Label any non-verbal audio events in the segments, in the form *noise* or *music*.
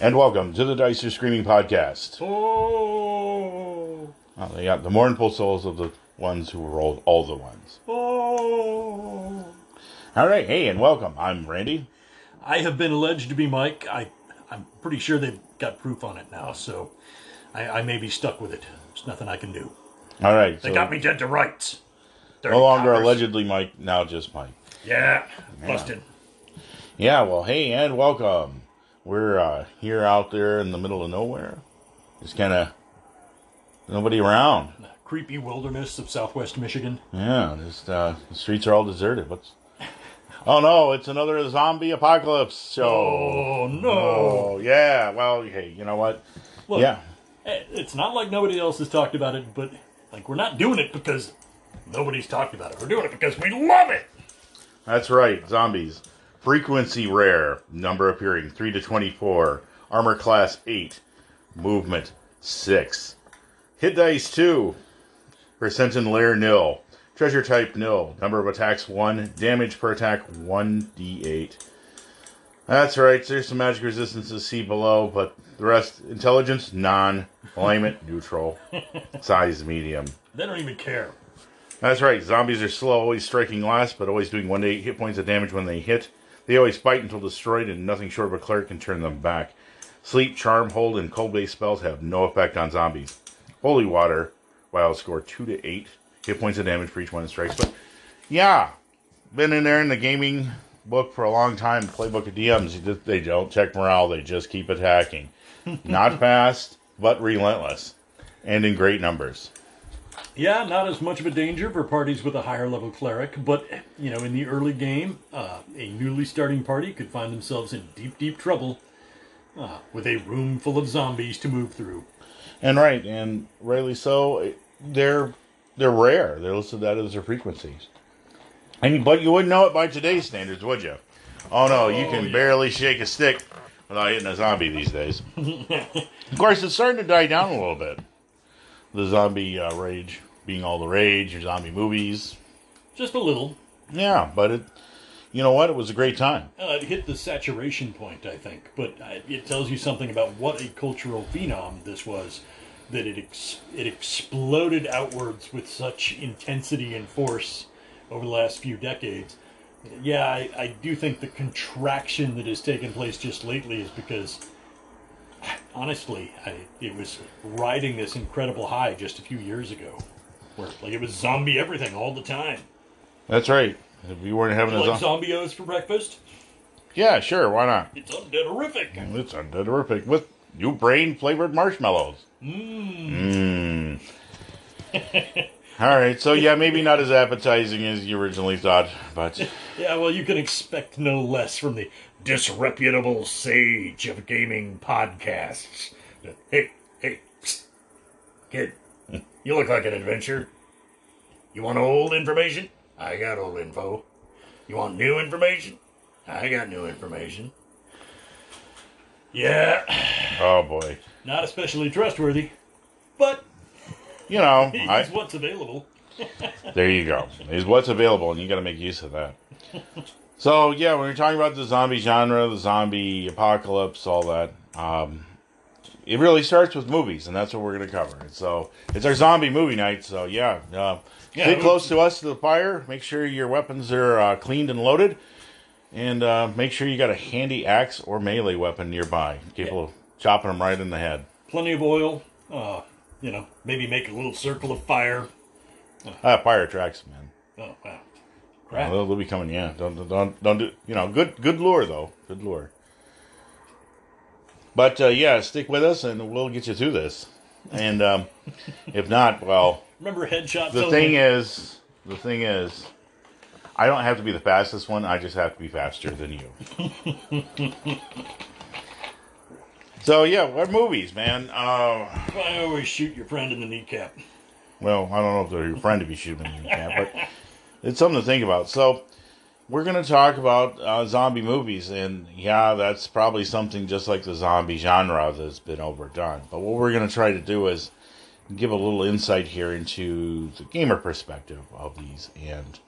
And welcome to the Dice Are Screaming podcast. Oh, Oh, they got the mournful souls of the ones who rolled all the ones. oh. All right, hey, and welcome. I'm Randy. I have been alleged to be Mike. I, I'm pretty sure they've got proof on it now, so I, I may be stuck with it. There's nothing I can do. All right, They so got me dead to rights. No longer coppers. allegedly Mike, now just Mike. Yeah, busted. Yeah, well, hey, and welcome. We're uh, here out there in the middle of nowhere. Just kind of nobody around. Creepy wilderness of southwest Michigan. Yeah, just uh, the streets are all deserted. What's? Oh no, it's another zombie apocalypse show. Oh no! Oh yeah, well, hey, you know what? Look, Yeah, eh, it's not like nobody else has talked about it, but like we're not doing it because nobody's talked about it. We're doing it because we love it. that's right. Zombies. Frequency rare. Number appearing three to twenty-four. Armor class eight. Movement six. Hit dice two. Percent in layer nil. Treasure type nil. Number of attacks one. Damage per attack one d8. That's right. There's some magic resistances see below, but the rest intelligence none. Alignment *laughs* neutral. *laughs* Size medium. They don't even care. That's right. Zombies are slow, always striking last, but always doing one to eight hit points of damage when they hit. They always bite until destroyed, and nothing short of a cleric can turn them back. Sleep, Charm, Hold, and Cold based spells have no effect on zombies. Holy Water, while score two to eight hit points of damage for each one it strikes. But yeah, been in there in the gaming book for a long time. Playbook of DMs, they don't check morale; they just keep attacking. *laughs* Not fast, but relentless, and in great numbers. Yeah, not as much of a danger for parties with a higher level cleric, but you know, in the early game, uh, a newly starting party could find themselves in deep, deep trouble uh, with a room full of zombies to move through. And right, and rightly so. They're they're rare. They're listed that as their frequencies. And but you wouldn't know it by today's standards, would you? Oh no, you can yeah. barely shake a stick without hitting a zombie these days. *laughs* of course, it's starting to die down a little bit. The zombie uh, rage being all the rage, your zombie movies. Just a little. Yeah, but it, you know what? It was a great time. Uh, it hit the saturation point, I think, but uh, it tells you something about what a cultural phenom this was. That it ex- it exploded outwards with such intensity and force over the last few decades. Yeah, I, I do think the contraction that has taken place just lately is because, honestly, I, it was riding this incredible high just a few years ago, where like it was zombie everything all the time. That's right. If you weren't having a Like zombie, zombios for breakfast, yeah, sure, why not? it's undead horrific. It's terrific with new brain flavored marshmallows. Mmm. All right, so yeah, maybe not *laughs* as appetizing as you originally thought, but Yeah, well, you can expect no less from the disreputable sage of gaming podcasts. Hey, hey, psst, kid, *laughs* you look like an adventure. You want old information? I got old info. You want new information? I got new information. Yeah, *sighs* oh boy, not especially trustworthy, but you know, *laughs* he's I, what's available. *laughs* there you go. Is what's available, and you got to make use of that. So yeah, when you're talking about the zombie genre, the zombie apocalypse, all that, um, it really starts with movies, and that's what we're going to cover. So it's our zombie movie night. So yeah, uh, Yeah, stay we- close to us to the fire. Make sure your weapons are uh, cleaned and loaded, and uh, make sure you got a handy axe or melee weapon nearby, capable of chopping them right in the head. Plenty of oil. Uh, you know, maybe make a little circle of fire. Ah, fire tracks, man. Oh wow, crap. They'll, they'll be coming. Yeah, don't don't don't do. You know, good good lure though. Good lure. But uh, yeah, stick with us, and we'll get you through this. And um, if not, well, Remember headshots? the thing is, the thing is, I don't have to be the fastest one. I just have to be faster than you. *laughs* so yeah, what movies, man? Uh, I always shoot your friend in the kneecap. Well, I don't know if they're your friend to be shooting in the kneecap, but it's something to think about. So, we're going to talk about uh, zombie movies, and yeah, that's probably something just like the zombie genre that's been overdone. But what we're going to try to do is give a little insight here into the gamer perspective of these. And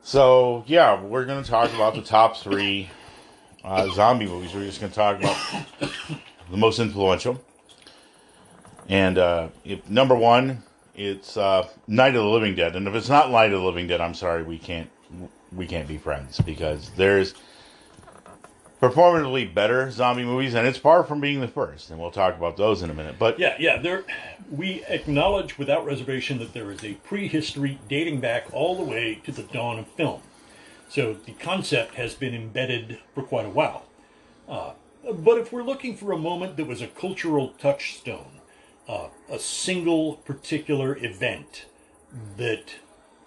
so, yeah, we're going to talk about the top three uh, zombie movies. We're just going to talk about the most influential. And uh, if, number one, it's uh, Night of the Living Dead. And if it's not Night of the Living Dead, I'm sorry, we can't we can't be friends because there's performatively better zombie movies, and it's far from being the first. And we'll talk about those in a minute. But Yeah, yeah. There, we acknowledge without reservation that there is a prehistory dating back all the way to the dawn of film. So the concept has been embedded for quite a while. Uh, but if we're looking for a moment that was a cultural touchstone, uh, a single particular event that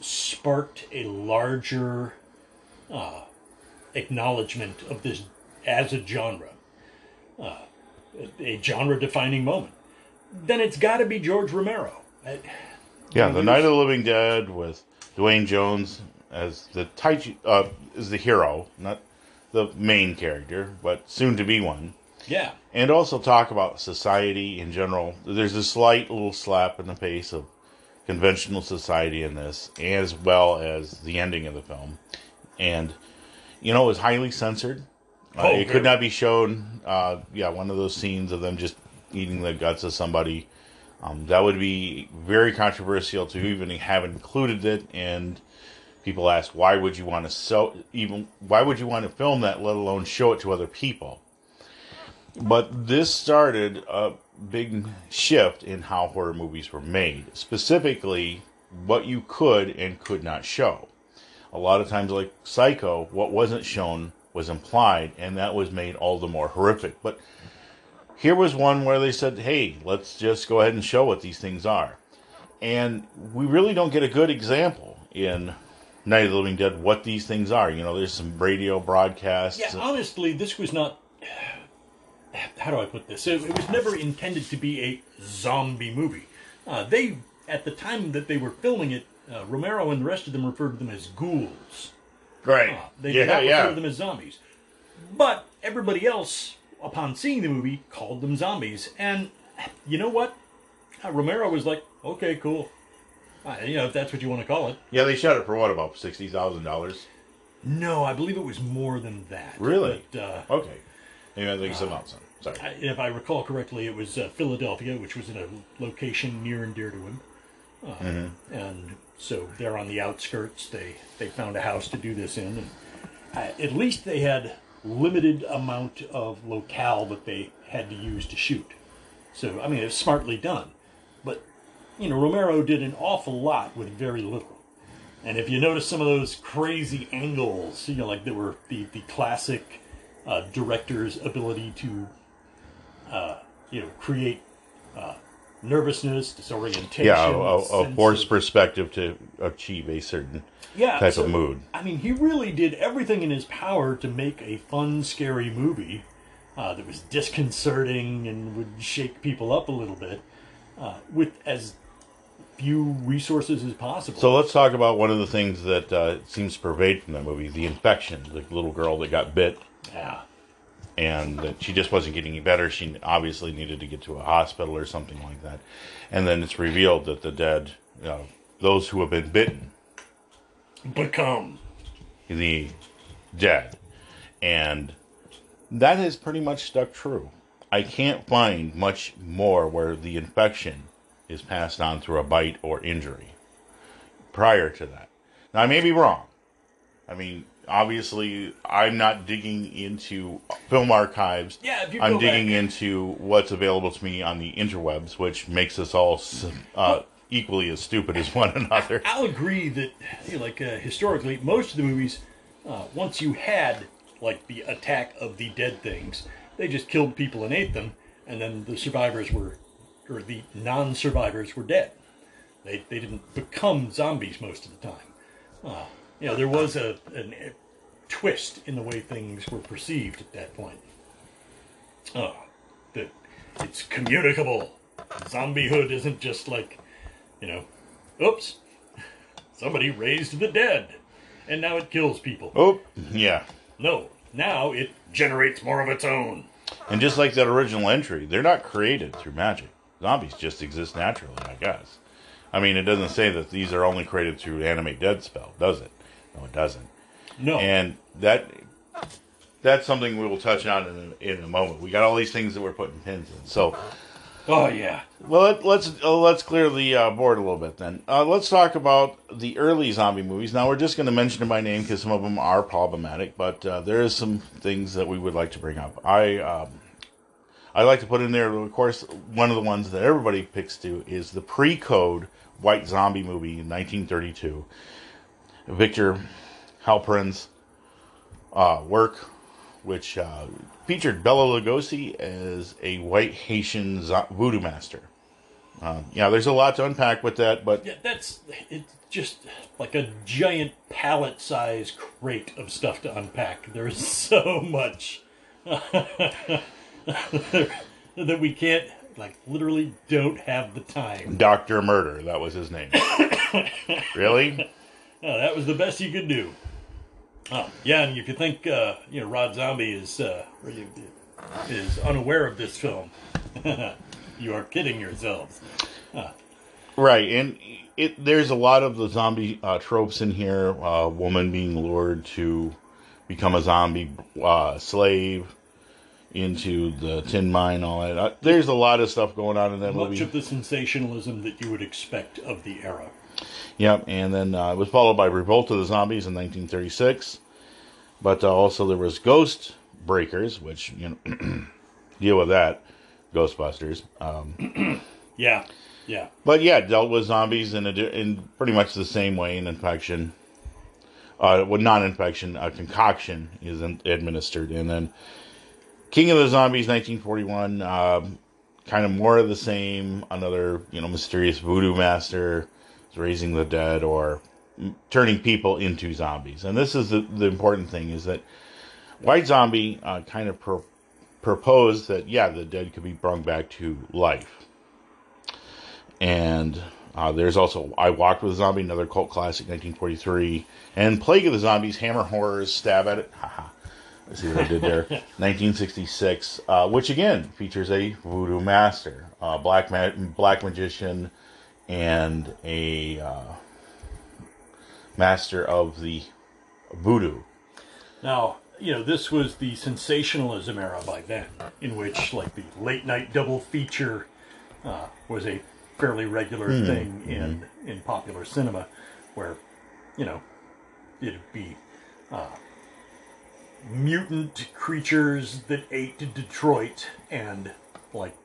sparked a larger uh, acknowledgement of this as a genre, uh, a genre defining moment, then it's got to be George Romero. Yeah, The Night of the Living Dead with Duane Jones as the Taichi, uh, is the hero, not the main character, but soon to be one. yeah, And also talk about society in general. There's a slight little slap in the face of conventional society in this, as well as the ending of the film. And, you know, it was highly censored. Uh, Oh, it could not be shown. Uh, yeah, one of those scenes of them just eating the guts of somebody. Um, that would be very controversial to even have included it. And people ask, why would you want to so even why would you want to film that, let alone show it to other people? But this started a big shift in how horror movies were made, specifically what you could and could not show. A lot of times, like Psycho, what wasn't shown was implied, and that was made all the more horrific. But here was one where they said, hey, let's just go ahead and show what these things are. And we really don't get a good example in Night of the Living Dead what these things are. You know, there's some radio broadcasts. yeah. Honestly, this was not. How do I put this? It, it was never intended to be a zombie movie. Uh, they, at the time that they were filming it, uh, Romero and the rest of them referred to them as ghouls. Right. They yeah, did not yeah. refer to them as zombies. But everybody else, upon seeing the movie, called them zombies. And you know what? Uh, Romero was like, okay, cool. Uh, you know, if that's what you want to call it. Yeah, they shot it for what about sixty thousand dollars? No, I believe it was more than that. Really? But, uh, Okay, maybe I think something else. Sorry. I- if I recall correctly, it was uh, Philadelphia, which was in a location near and dear to him. Uh, And so they're on the outskirts. They they found a house to do this in, and uh, at least they had limited amount of locale that they had to use to shoot. So I mean, it was smartly done. But you know, Romero did an awful lot with very little. And if you notice some of those crazy angles, you know, like there were the the classic uh, director's ability to, uh, you know, create uh, nervousness, disorientation, yeah, a, a, a forced of- perspective to achieve a certain yeah, type so, of mood. I mean, he really did everything in his power to make a fun, scary movie uh, that was disconcerting and would shake people up a little bit, uh, with as few resources as possible. So let's talk about one of the things that uh, seems to pervade from that movie: the infection. The little girl that got bit, yeah, and that she just wasn't getting any better. She obviously needed to get to a hospital or something like that. And then it's revealed that the dead, uh, those who have been bitten, become the dead. And that has pretty much stuck true. I can't find much more where the infection is passed on through a bite or injury prior to that. Now, I may be wrong. I mean, obviously, I'm not digging into film archives. Yeah, if you I'm digging back- into what's available to me on the interwebs, which makes us all uh, equally as stupid as one *laughs* another. I'll agree that, you know, like uh, historically, most of the movies, uh, once you had like the attack of the dead things, they just killed people and ate them, and then the survivors were, or the non-survivors were dead. They they didn't become zombies most of the time. Uh, you know, there was a, an, twist in the way things were perceived at that point. Oh, that it's communicable. Zombiehood isn't just like, you know, oops, somebody raised the dead, and now it kills people. Oh, yeah. No, now it generates more of its own. And just like that original entry, they're not created through magic. Zombies just exist naturally, I guess. I mean, it doesn't say that these are only created through animate dead spell, does it? No, it doesn't. No, And that that's something we will touch on in a, in a moment. We got all these things that we're putting pins in. So, Oh yeah. well, let, let's uh, let's clear the uh, board a little bit then. Uh, let's talk about the early zombie movies. Now, we're just going to mention them by name because some of them are problematic, but uh, there is some things that we would like to bring up. I um, I like to put in there, of course, one of the ones that everybody picks to is the pre-code White Zombie movie in 1932. Victor Halperin's uh, work, which uh, featured Bela Lugosi as a white Haitian voodoo master. Uh, yeah, there's a lot to unpack with that, but Yeah, that's it's just like a giant pallet-sized crate of stuff to unpack. There is *laughs* so much *laughs* that we can't, like, literally don't have the time. Doctor Murder, that was his name. *coughs* really? Oh, that was the best you could do. Oh, yeah, and if you think uh, you know Rob Zombie is uh, is unaware of this film, *laughs* you are kidding yourselves. Right, and it there's a lot of the zombie uh, tropes in here. Uh, woman being lured to become a zombie uh, slave into the tin mine, all that. Uh, there's a lot of stuff going on in that Much movie. of the sensationalism that you would expect of the era. Yep, and then uh, it was followed by Revolt of the Zombies in 1936. But uh, also there was Ghost Breakers, which you know *clears throat* deal with that. Ghostbusters. Um, *clears throat* Yeah, yeah. But yeah, dealt with zombies in a, in pretty much the same way. An infection, uh, well, non-infection, a concoction is in, administered, and then King of the Zombies, 1941, um, kind of more of the same. Another, you know, mysterious voodoo master is raising the dead or turning people into zombies. And this is the, the important thing is that White Zombie uh, kind of pro- proposed that yeah, the dead could be brought back to life and uh, there's also I Walked with a Zombie, another cult classic, 1943, and Plague of the Zombies, Hammer Horrors, Stab at It. *laughs* Haha. I see what I did there. *laughs* 1966, uh, which again features a voodoo master, uh, black ma- black magician, and a uh, master of the voodoo. Now, you know, this was the sensationalism era by then, in which, like, the late night double feature uh, was a fairly regular thing in, in popular cinema, where, you know, it'd be uh, mutant creatures that ate Detroit and, like,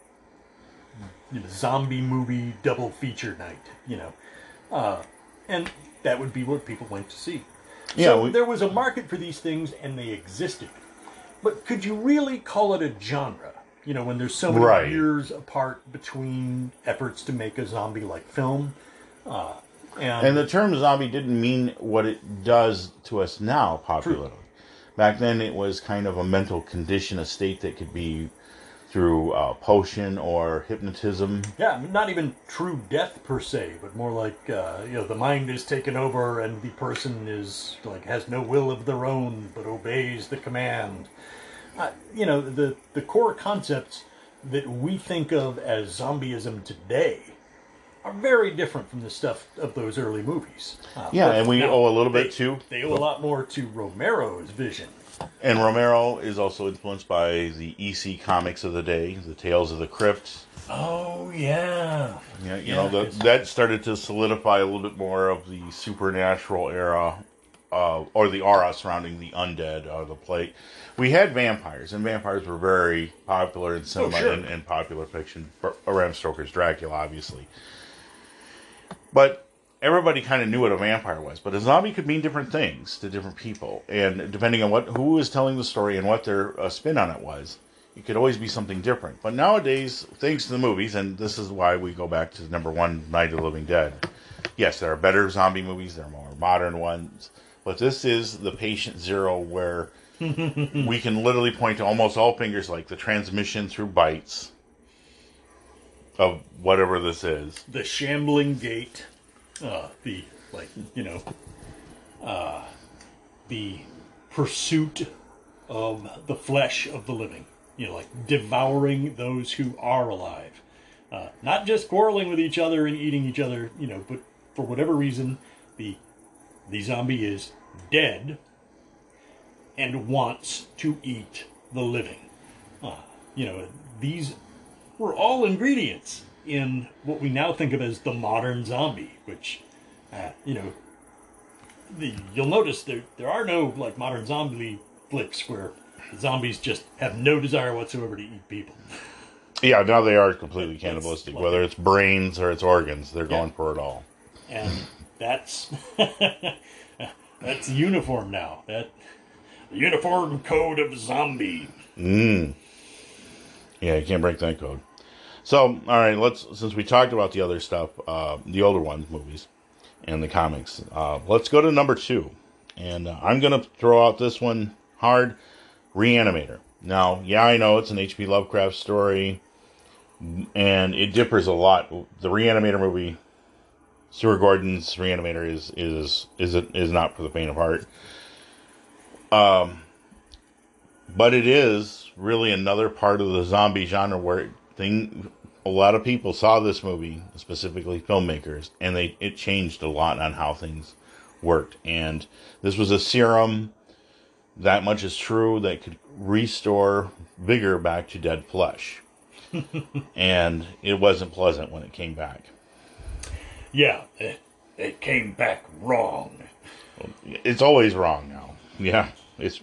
you know, zombie movie double feature night, you know. Uh, and that would be what people went to see. Yeah, so we- there was a market for these things and they existed. But could you really call it a genre? You know, when there's so many Right. years apart between efforts to make a zombie like film. Uh, and, And the term zombie didn't mean what it does to us now, popularly. Back then, it was kind of a mental condition, a state that could be through uh, potion or hypnotism. yeah, not even true death per se, but more like uh, you know the mind is taken over and the person is like has no will of their own but obeys the command. Uh, you know the the core concepts that we think of as zombieism today are very different from the stuff of those early movies. Uh, Yeah, and we now, owe a little they- bit to. They owe a lot more to Romero's vision. And Romero is also influenced by the EC comics of the day, the Tales of the Crypt. Oh yeah, Yeah, you Yeah, know, the, that started to solidify a little bit more of the supernatural era, uh, or the aura surrounding the undead, or the plague. We had vampires, and vampires were very popular in cinema sure. and, and popular fiction. Bram Stoker's Dracula, obviously. But everybody kind of knew what a vampire was. But a zombie could mean different things to different people, and depending on what who was telling the story and what their uh, spin on it was, it could always be something different. But nowadays, thanks to the movies, and this is why we go back to number one, Night of the Living Dead. Yes, there are better zombie movies. There are more modern ones. But this is the patient zero where *laughs* we can literally point to almost all fingers, like the transmission through bites of whatever this is. the shambling gait, uh, the like you know, uh, the pursuit of the flesh of the living. You know, like devouring those who are alive, uh, not just quarreling with each other and eating each other. You know, but for whatever reason, the the zombie is dead, and wants to eat the living. Uh, you know, these were all ingredients in what we now think of as the modern zombie, which, uh, you know, the, you'll notice there, there are no like modern zombie flicks where zombies just have no desire whatsoever to eat people. Yeah, now they are completely cannibalistic. like- Whether it's brains or it's organs, they're Yeah. going for it all. and that's *laughs* that's uniform now. That uniform code of zombie. Yeah, you can't break that code. So, all right, let's since we talked about the other stuff, uh, the older ones, movies, and the comics. Uh, let's go to number two, and uh, I'm gonna throw out this one hard, Reanimator. Now, yeah, I know it's an H.P. Lovecraft story, and it differs a lot. The Reanimator movie, Stuart Gordon's Reanimator is is is is not for the faint of heart. Um, but it is really another part of the zombie genre where thing a lot of people saw this movie specifically filmmakers and they it changed a lot on how things worked and this was a serum that much is true that could restore vigor back to dead flesh *laughs* and it wasn't pleasant when it came back Yeah, it, it came back wrong. it's always wrong now yeah it's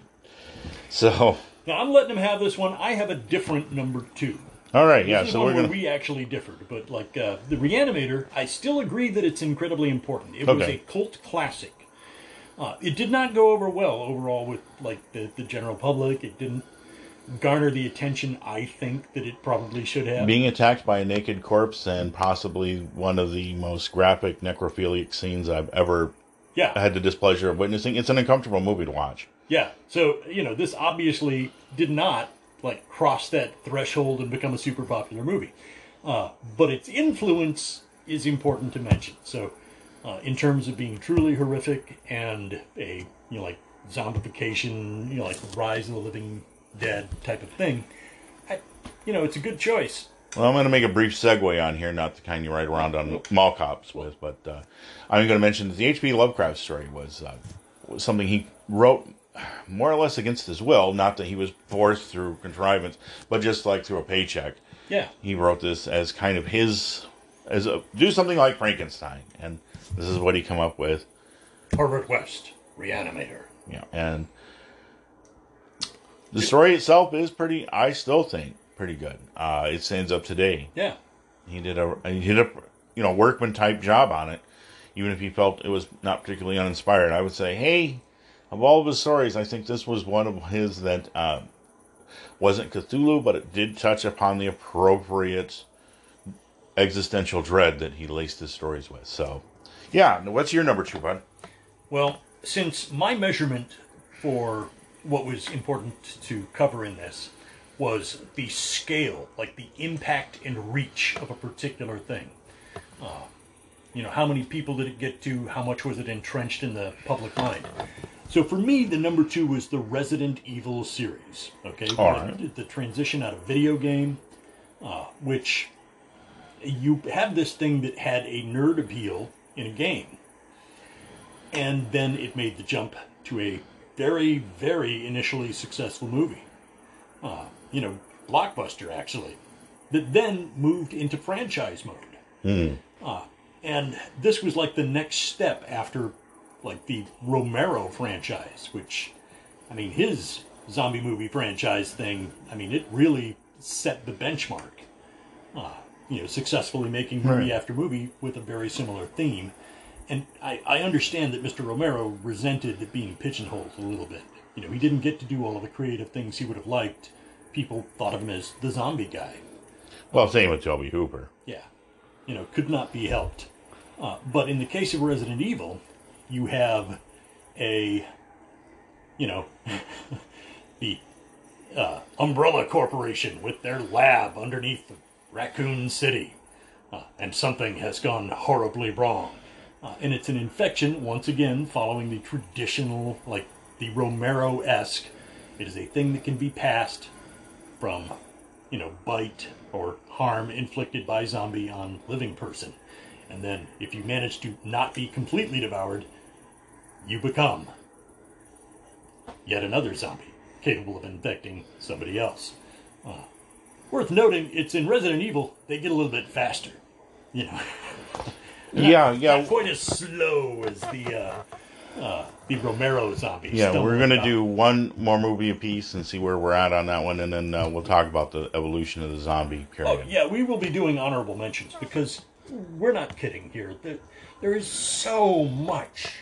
so Now I'm letting him have this one. I have a different number two. All right yeah so we're gonna we actually differed, but like uh, the Reanimator, I still agree that it's incredibly important. It was a cult classic. Uh, it did not go over well overall with like the, the general public. It didn't garner the attention I think that it probably should have. being attacked by a naked corpse and possibly one of the most graphic necrophilic scenes I've ever yeah, had the displeasure of witnessing. It's an uncomfortable movie to watch. yeah. So you know, this obviously did not like cross that threshold and become a super popular movie, uh, but its influence is important to mention. So. uh, in terms of being truly horrific and a you know like zombification, you know like Rise of the Living Dead type of thing. I, you know, it's a good choice. Well, I'm going to make a brief segue on here, not the kind you ride around on mall cops with, but uh, I'm going to mention that the H.P. Lovecraft story was, uh, was something he wrote more or less against his will. Not that he was forced through contrivance, but just like through a paycheck. Yeah, He wrote this as kind of his, as a do something like Frankenstein, and this is what he come up with. Herbert West, Reanimator. Yeah, and the story itself is pretty. I still think pretty good. Uh, it stands up today. Yeah, He did a he did a you know workman type job on it, even if he felt it was not particularly uninspired. I would say, hey, of all of his stories, I think this was one of his that uh, wasn't Cthulhu, but it did touch upon the appropriate existential dread that he laced his stories with. So, yeah, what's your number two, bud? Well, since my measurement for what was important to cover in this was the scale, like the impact and reach of a particular thing. Uh, you know, how many people did it get to? How much was it entrenched in the public mind? So for me, the number two was the Resident Evil series. Okay, All the, the transition out of video game, uh, which you have this thing that had a nerd appeal in a game and then it made the jump to a very, very initially successful movie. Uh, you know, blockbuster actually, that then moved into franchise mode. Uh, and this was like the next step after, like the Romero franchise, which, I mean, his zombie movie franchise thing. I mean, it really set the benchmark. Uh, you know, successfully making movie Right. after movie with a very similar theme. And I, I understand that Mr. Romero resented being pigeonholed a little bit. You know, he didn't get to do all of the creative things he would have liked. People thought of him as the zombie guy. Well, same with Tobe Hooper. Yeah. You know, could not be helped. Uh, but in the case of Resident Evil, you have a, you know, *laughs* the uh, Umbrella Corporation with their lab underneath Raccoon City. Uh, and something has gone horribly wrong. Uh, and it's an infection, once again, following the traditional, like the Romero esque. It is a thing that can be passed from, you know, bite or harm inflicted by zombie on living person. And then if you manage to not be completely devoured, you become yet another zombie capable of infecting somebody else. Uh, worth noting, it's in Resident Evil, they get a little bit faster. You know, *laughs* Yeah, yeah, not quite as slow as the uh, uh, the Romero zombies. yeah. We're gonna do one more movie apiece and see where we're at on that one, and then uh, we'll talk about the evolution of the zombie period. Oh yeah, we will be doing honorable mentions because we're not kidding here. There, there is so much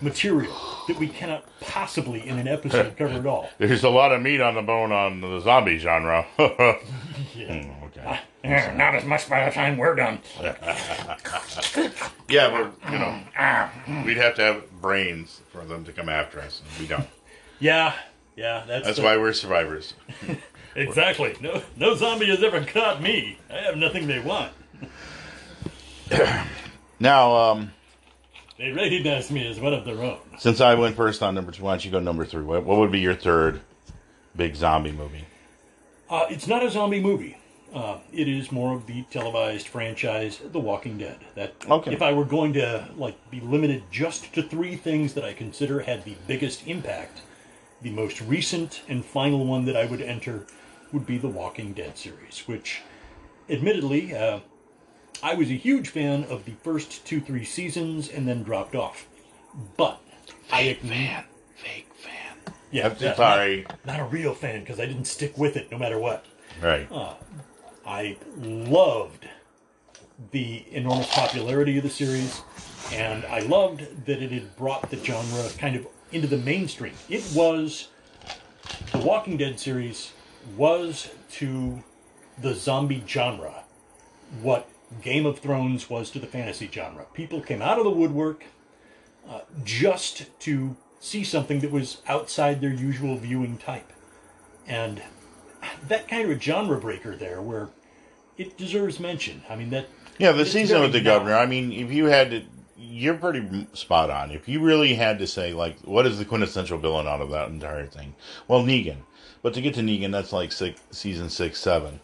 material that we cannot possibly in an episode *laughs* cover it all. There's a lot of meat on the bone on the zombie genre. *laughs* Yeah. okay. Eh, not as much by the time we're done. *laughs* Yeah, but you know, we'd have to have brains for them to come after us. and We don't. Yeah, yeah, that's That's the- why we're survivors. exactly. No, no zombie has ever caught me. I have nothing they want. Now, um, They recognize me as one of their own. since I went first on number two, why don't you go number three? What, what would be your third big zombie movie? Uh, it's not a zombie movie. Uh, it is more of the televised franchise, The Walking Dead. That Okay. if I were going to like be limited just to three things that I consider had the biggest impact, the most recent and final one that I would enter would be the Walking Dead series, which, admittedly, uh, I was a huge fan of the first two, three seasons and then dropped off. But I fan, fake fan. yeah, I'm yeah, sorry. not, not a real fan because I didn't stick with it no matter what. Right. Uh, I loved the enormous popularity of the series, and I loved that it had brought the genre kind of into the mainstream. It was the Walking Dead series was to the zombie genre what Game of Thrones was to the fantasy genre. People came out of the woodwork uh, just to see something that was outside their usual viewing type. And that kind of a genre breaker there where it deserves mention. I mean, that. Yeah, the season with the now. governor. I mean, if you had to, you're pretty spot on. If you really had to say, like, what is the quintessential villain out of that entire thing? Well, Negan. But to get to Negan, that's like six, season six, seven,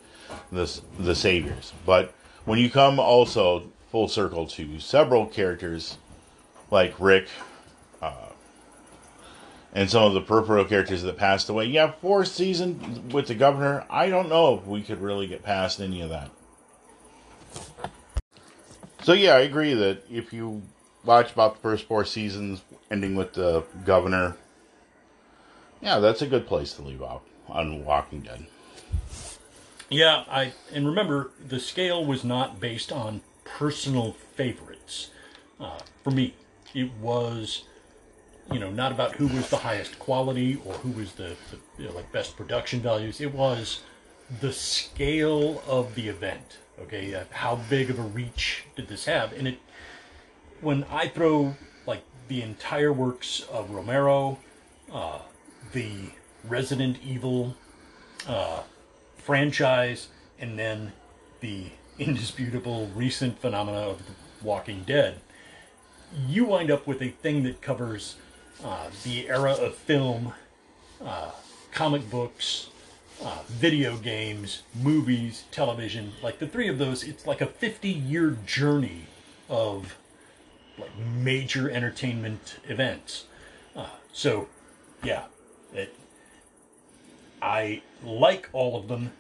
the the saviors. But when you come also full circle to several characters, like Rick, uh, and some of the peripheral characters that passed away. Yeah, fourth season with the governor. I don't know if we could really get past any of that. So yeah, I agree that if you watch about the first four seasons, ending with the governor, yeah, that's a good place to leave off on Walking Dead. Yeah, I and remember the scale was not based on personal favorites. Uh, for me, it was, you know, not about who was the highest quality or who was the, the you know, like best production values. It was the scale of the event. Okay, uh, how big of a reach did this have? And it, when I throw like the entire works of Romero, uh, the Resident Evil franchise and then the *laughs* indisputable recent phenomena of The Walking Dead, you wind up with a thing that covers uh, the era of film, uh, comic books, uh, video games, movies, television. Like the three of those, it's like a 50 year journey of like major entertainment events. Uh, so, yeah, it, I like all of them.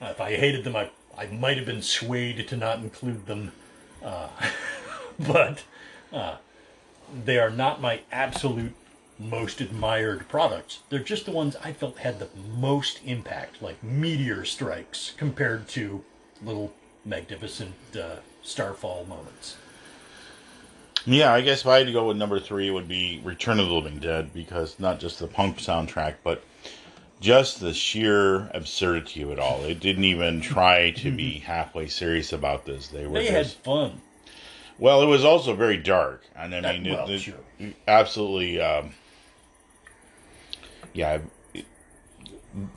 Uh, if I hated them, I, I might have been swayed to not include them. Uh, *laughs* but uh, they are not my absolute most admired products. They're just the ones I felt had the most impact, like meteor strikes, compared to little magnificent uh, starfall moments. Yeah, I guess if I had to go with number three, it would be Return of the Living Dead because not just the punk soundtrack, but just the sheer absurdity of it all. It didn't even try to be *laughs* halfway serious about this. They were They had fun. well. It was also very dark, and I mean, it- well, it- sure. absolutely. Um, yeah, it-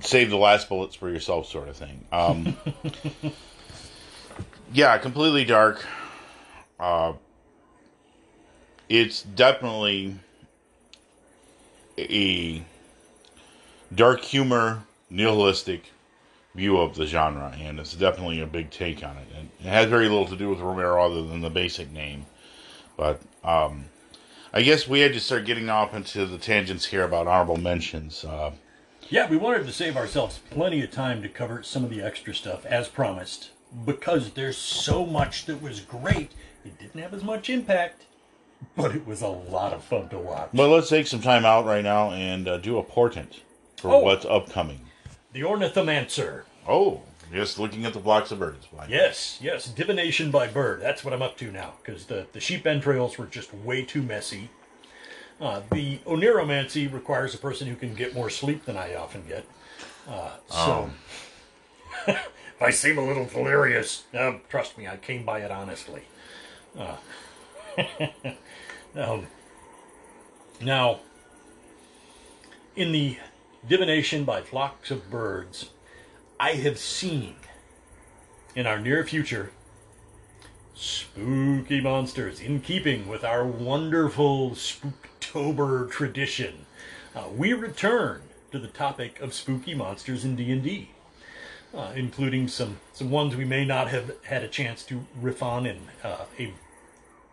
save the last bullets for yourself, sort of thing. Um, *laughs* yeah, completely dark. Uh, it's definitely a dark humor, nihilistic view of the genre, and it's definitely a big take on it. And it has very little to do with Romero other than the basic name. But um, I guess we had to start getting off into the tangents here about honorable mentions. Uh, Yeah, we wanted to save ourselves plenty of time to cover some of the extra stuff as promised because there's so much that was great. It didn't have as much impact, but it was a lot of fun to watch. but let's take some time out right now and uh, do a portent for Oh. what's upcoming. the Ornithomancer. Oh, just looking at the flocks of birds. Why? Yes, yes, divination by bird. That's what I'm up to now because the, the sheep entrails were just way too messy. Uh, the oneiromancy requires a person who can get more sleep than I often get. Uh, so, *laughs* if I seem a little delirious, um, trust me, I came by it honestly. Uh, *laughs* um, now, in the divination by flocks of birds, I have seen in our near future. Spooky monsters in keeping with our wonderful spooktober tradition. Uh, we return to the topic of spooky monsters in d&d uh, including some, some ones we may not have had a chance to riff on in uh, a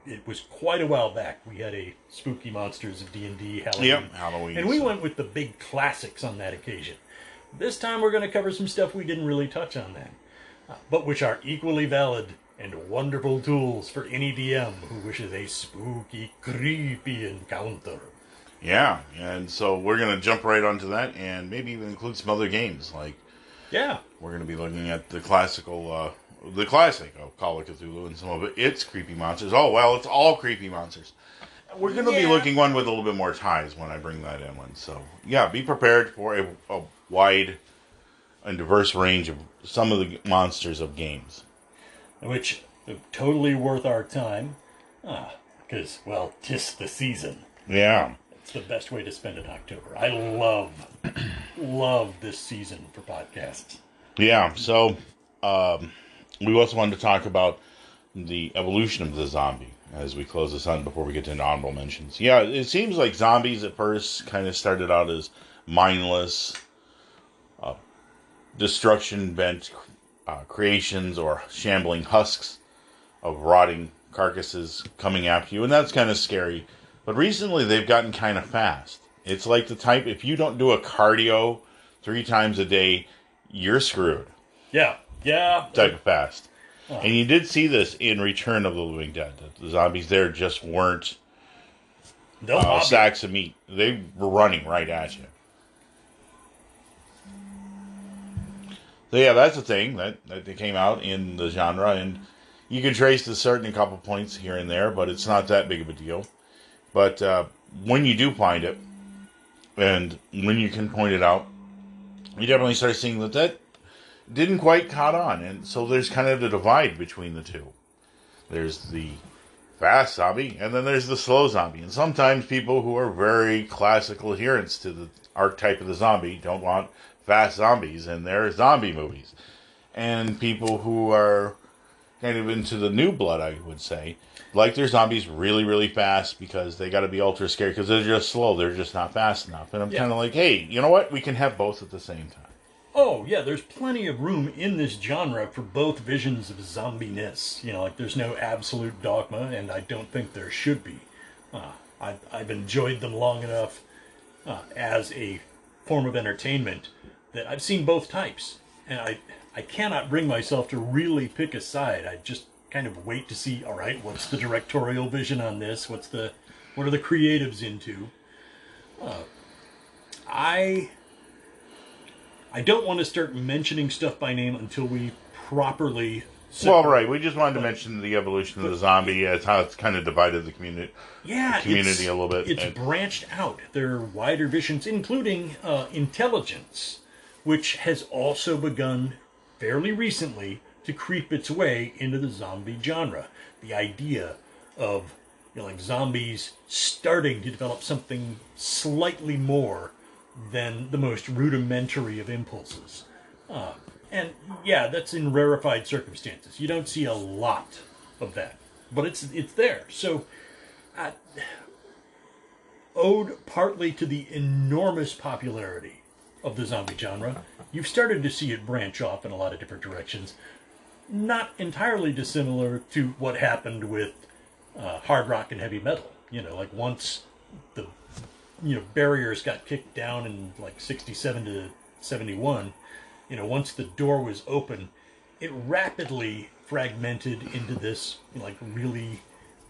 it was quite a while back we had a spooky monsters of d&d halloween Yep, Halloween. and we went with the big classics on that occasion. This time we're going to cover some stuff we didn't really touch on then, uh, but which are equally valid and wonderful tools for any DM who wishes a spooky, creepy encounter. Yeah, and so we're going to jump right onto that and maybe even include some other games. Like, Yeah, we're going to be looking at the classical, uh, the classic of Call of Cthulhu and some of it, its creepy monsters. Oh, well, it's all creepy monsters. We're going to be looking one with a little bit more ties when I bring that in one. So, yeah, be prepared for a, a wide and diverse range of some of the monsters of games. which are totally worth our time. Ah, because, well, tis the season. Yeah. It's the best way to spend an October. I love, *clears throat* love this season for podcasts. Yeah, so um, we also wanted to talk about the evolution of the zombie as we close this on before we get to honorable mentions. Yeah, it seems like zombies at first kind of started out as mindless, uh, destruction bent uh, creations or shambling husks of rotting carcasses coming after you, and that's kind of scary. But recently they've gotten kind of fast. It's like the type, if you don't do a cardio three times a day, you're screwed Yeah, yeah. type of fast. And you did see this in Return of the Living Dead. The zombies there just weren't They'll uh, sacks of meat. They were running right at you. So yeah, that's the thing that, that they came out in the genre, and you can trace the certain couple points here and there, but it's not that big of a deal. But uh, when you do find it, and when you can point it out, you definitely start seeing that that didn't quite caught on, and so there's kind of the divide between the two. There's the fast zombie, and then there's the slow zombie. And sometimes people who are very classical adherents to the archetype of the zombie don't want fast zombies in their zombie movies. And people who are kind of into the new blood, I would say, like their zombies really, really fast because they got to be ultra scary because they're just slow. They're just not fast enough. And I'm Yeah. kind of like, hey, you know what? We can have both at the same time. Oh, yeah, there's plenty of room in this genre for both visions of zombiness. You know, like there's no absolute dogma, and I don't think there should be. Uh, I've, I've enjoyed them long enough uh, as a form of entertainment that I've seen both types. And I, I cannot bring myself to really pick a side. I just kind of wait to see, all right, what's the directorial vision on this? What's the, what are the creatives into? Uh, I I don't want to start mentioning stuff by name until we properly. Well, right. We just wanted to mention the evolution of the zombie as how it's kind of divided the community. Yeah, community a little bit, It's and- branched out. There are wider visions, including uh, intelligence, which has also begun fairly recently to creep its way into the zombie genre. The idea of you know, like zombies starting to develop something slightly more than the most rudimentary of impulses. Uh, and yeah, that's in rarefied circumstances. You don't see a lot of that, but it's it's there. So uh, owed partly to the enormous popularity of the zombie genre, you've started to see it branch off in a lot of different directions. Not entirely dissimilar to what happened with uh, hard rock and heavy metal. You know, like once the you know barriers got kicked down in like 67 to 71 you know once the door was open it rapidly fragmented into this like really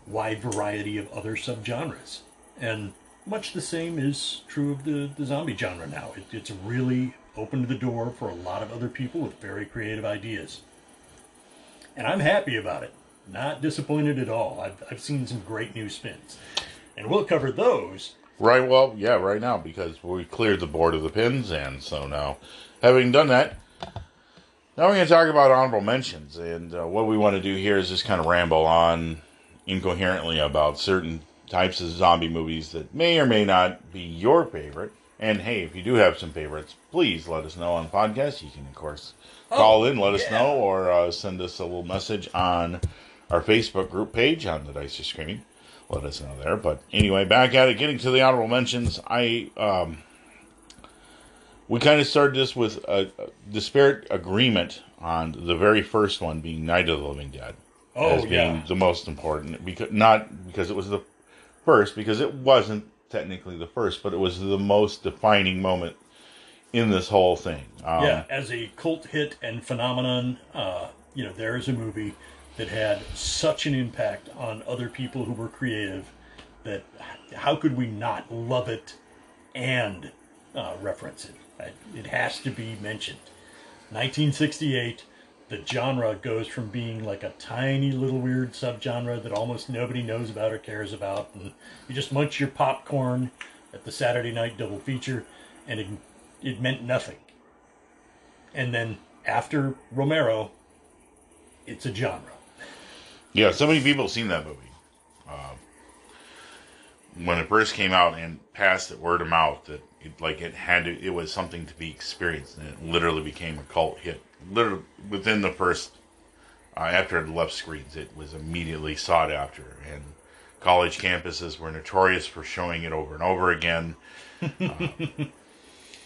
wide variety of other subgenres. And much the same is true of the, the zombie genre now. It, it's really opened the door for a lot of other people with very creative ideas. And i'm happy about it. Not disappointed at all. I've, I've seen some great new spins. And we'll cover those Right, well, yeah, right now, because we cleared the board of the pins, and so now, having done that, now we're going to talk about honorable mentions. And uh, what we want to do here is just kind of ramble on incoherently about certain types of zombie movies that may or may not be your favorite. And hey, if you do have some favorites, please let us know on the podcast. You can, of course, call in, let us know, or uh, send us a little message on our Facebook group page on the Dice Are Screaming let us know there. But anyway, back at it, getting to the honorable mentions. I um, we kind of started this with a, a disparate agreement on the very first one being Night of the Living Dead Oh, as being yeah. the most important because not because it was the first because it wasn't technically the first, but it was the most defining moment in this whole thing. Um, yeah, as a cult hit and phenomenon, uh, you know, there is a movie that had such an impact on other people who were creative that how could we not love it and uh, reference it? It- has to be mentioned. 1968, the genre goes from being like a tiny little weird subgenre that almost nobody knows about or cares about, and you just munch your popcorn at the Saturday night double feature, and it, it meant nothing. And then after Romero, it's a genre. Yeah, so many people have seen that movie. Uh, when it first came out and passed it word of mouth that it, like it had to, it was something to be experienced, and it literally became a cult hit. Literally within the first, uh, after it left screens, it was immediately sought after, and college campuses were notorious for showing it over and over again. uh, *laughs*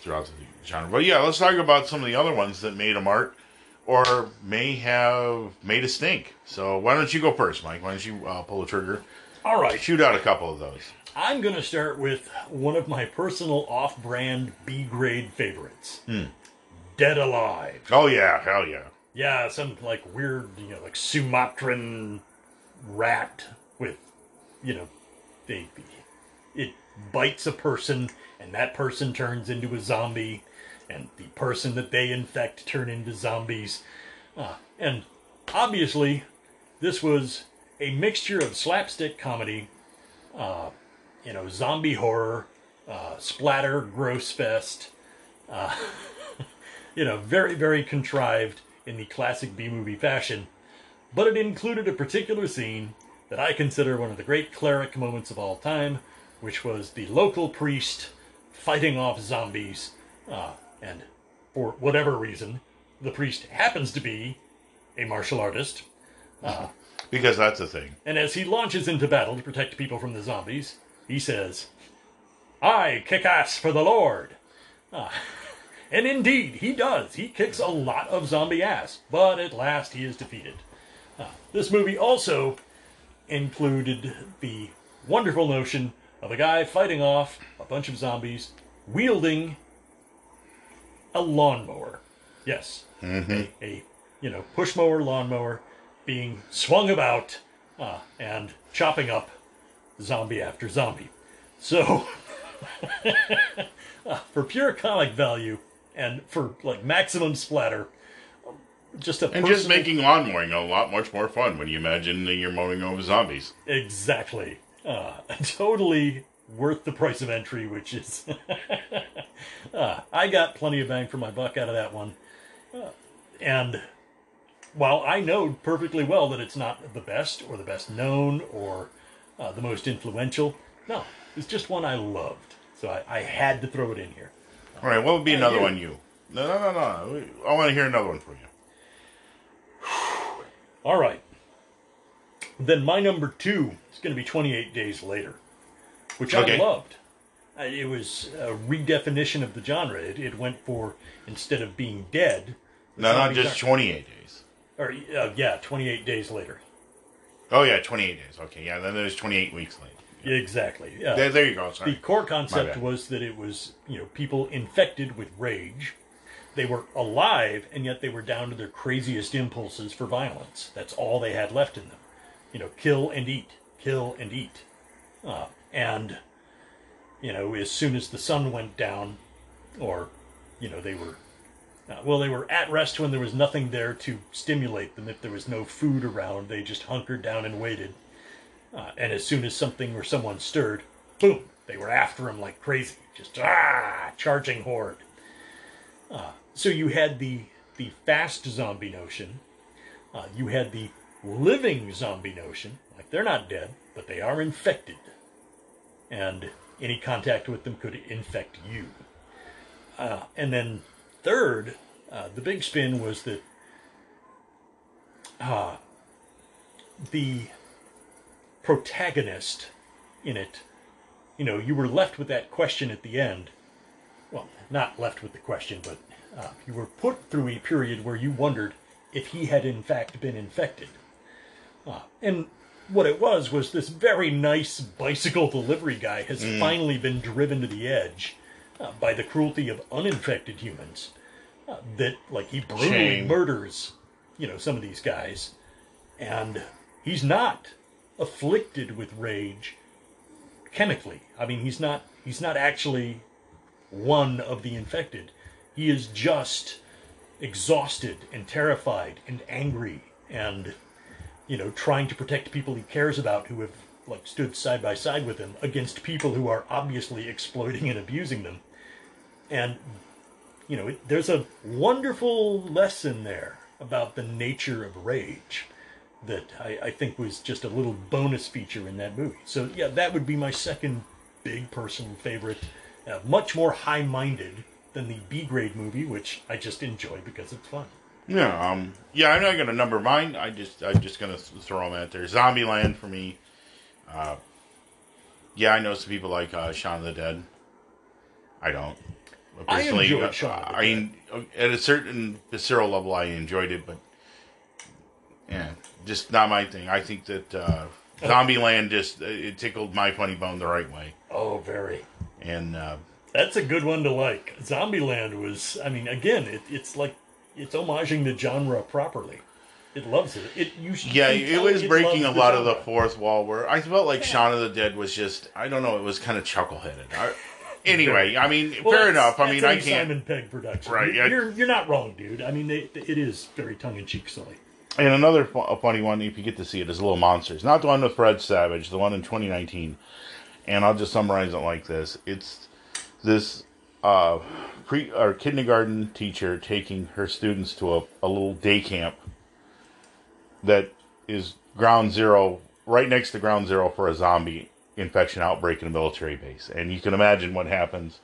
throughout the genre. But yeah, let's talk about some of the other ones that made a mark or may have made a stink. So why don't you go first, Mike? Why don't you uh, pull the trigger? All right, Shoot out a couple of those. I'm going to start with one of my personal off brand B grade favorites Dead Alive. Oh yeah, hell yeah. Yeah, some like weird, you know, like Sumatran rat with, you know, they, it bites a person and that person turns into a zombie and the person that they infect turn into zombies. Uh, and obviously, this was a mixture of slapstick comedy, uh, you know, zombie horror, uh, splatter, gross fest, uh, *laughs* you know, very, very contrived in the classic B movie fashion, but it included a particular scene that I consider one of the great cleric moments of all time, which was the local priest fighting off zombies, uh, and for whatever reason, the priest happens to be a martial artist. Because that's the thing. And as he launches into battle to protect people from the zombies, he says, I kick ass for the Lord. Ah. *laughs* And indeed, he does. He kicks a lot of zombie ass, but at last he is defeated. Ah. This movie also included the wonderful notion of a guy fighting off a bunch of zombies wielding a lawnmower. Yes, a, a you know push mower lawnmower being swung about uh, and chopping up zombie after zombie. So, *laughs* uh, for pure comic value and for like maximum splatter, um, just a And just making lawn mowing a lot much more fun when you imagine that you're mowing over zombies. Exactly. Uh, *laughs* totally worth the price of entry, which is. uh, *laughs* I got plenty of bang for my buck out of that one. Uh, and while I know perfectly well that it's not the best or the best known or uh, the most influential, no, it's just one I loved. So I, I had to throw it in here. All right, what would be another one you? No, no, no, no. I want to hear another one from you. All right. Then my number two is going to be 28 Days Later, which Okay. I loved. It was a redefinition of the genre. It, it went for, instead of being dead, No, not just aren't- 28 days. Or, uh, yeah, 28 Days Later. Oh, yeah, 28 days. Okay, yeah, then there's 28 weeks late. Exactly. Yeah. There, there you go. Sorry. the core concept was that it was you know people infected with rage. They were alive, and yet they were down to their craziest impulses for violence. That's all they had left in them. You know, kill and eat, kill and eat. Uh, and you know, as soon as the sun went down, or you know, they were uh, well, they were at rest when there was nothing there to stimulate them. If there was no food around, they just hunkered down and waited. Uh, and as soon as something or someone stirred, boom, they were after him like crazy, just ah, charging horde. Uh, so you had the the fast zombie notion. Uh, you had the living zombie notion, like they're not dead, but they are infected, and any contact with them could infect you. Uh, and then third, uh, the big spin was that uh, the protagonist in it, you know, you were left with that question at the end. Well, not left with the question, but uh, you were put through a period where you wondered if he had in fact been infected. Uh, and what it was was this very nice bicycle delivery guy has finally been driven to the edge uh, by the cruelty of uninfected humans. Uh, that like he brutally Shame. murders, you know, some of these guys, and he's not afflicted with rage chemically. I mean, he's not he's not actually one of the infected. He is just exhausted and terrified and angry and you know trying to protect people he cares about who have like stood side by side with him against people who are obviously exploiting and abusing them. And you know, it, there's a wonderful lesson there about the nature of rage that I, I think was just a little bonus feature in that movie. So yeah, that would be my second big personal favorite. Uh, much more high-minded than the B-grade movie, which I just enjoy because it's fun. Yeah, um, yeah, I'm not gonna number mine. I just, I'm just gonna throw them out there. Zombieland for me. Uh, yeah, I know some people like uh, Shaun of the Dead. I don't. But I personally, enjoyed uh, Shaun of the I at a certain visceral level, I enjoyed it, but yeah, just not my thing. I think that uh, Zombieland just uh, it tickled my funny bone the right way, Oh, very. and uh, That's a good one to like. Zombieland was, I mean, again, it, it's like it's homaging the genre properly. It loves it. It you Yeah, it was it breaking a loves lot of the fourth wall. Where I felt like Shaun of the Dead was just, I don't know, it was kind of chuckle-headed. I, *laughs* anyway, I mean, Well, fair enough. I mean, I a can't. Simon Pegg production, Right, You're yeah. you're, you're not wrong, dude. I mean, they, it is very tongue in cheek silly. And another fu- a funny one, if you get to see it, is Little Monsters. Not the one with Fred Savage, the one in 2019. And I'll just summarize it like this: It's this uh, pre or kindergarten teacher taking her students to a, a little day camp that is ground zero, right next to ground zero for a zombie infection outbreak in a military base. And you can imagine what happens.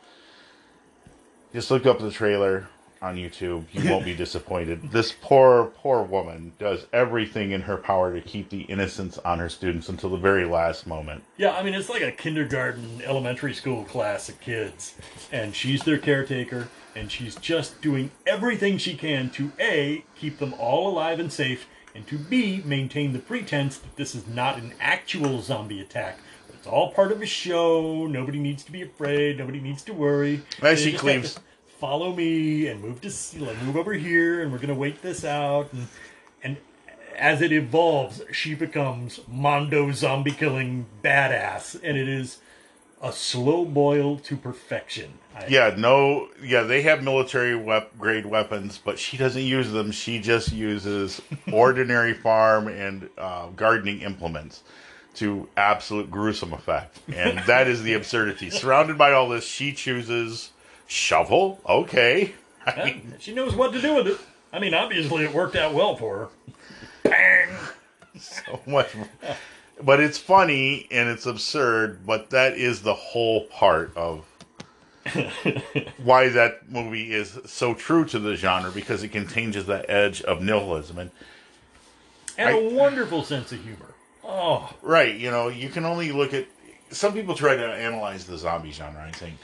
Just look up the trailer on YouTube. You won't be *laughs* disappointed. This poor, poor woman does everything in her power to keep the innocence on her students until the very last moment. Yeah, I mean, it's like a kindergarten, elementary school class of kids, and she's their caretaker, and she's just doing everything she can to A, keep them all alive and safe, and to B, maintain the pretense that this is not an actual zombie attack. But it's all part of a show. Nobody needs to be afraid. Nobody needs to worry. As They she claims- to follow me and move to like, move over here, and we're gonna wait this out, and and as it evolves, she becomes Mondo zombie killing badass, and it is a slow boil to perfection. I, Yeah, no, yeah, they have military wep- grade weapons, but she doesn't use them. She just uses *laughs* ordinary farm and uh, gardening implements to absolute gruesome effect. And that is the absurdity. *laughs* Surrounded by all this, she chooses shovel. Okay. I Yeah, mean, she knows what to do with it. I mean, obviously, it worked out well for her. Bang! *laughs* so much. But it's funny and it's absurd, but that is the whole part of *laughs* why that movie is so true to the genre because it contains that edge of nihilism. And And I- a wonderful sense of humor. Oh, right, you know, you can only look at. Some people try to analyze the zombie genre, I think,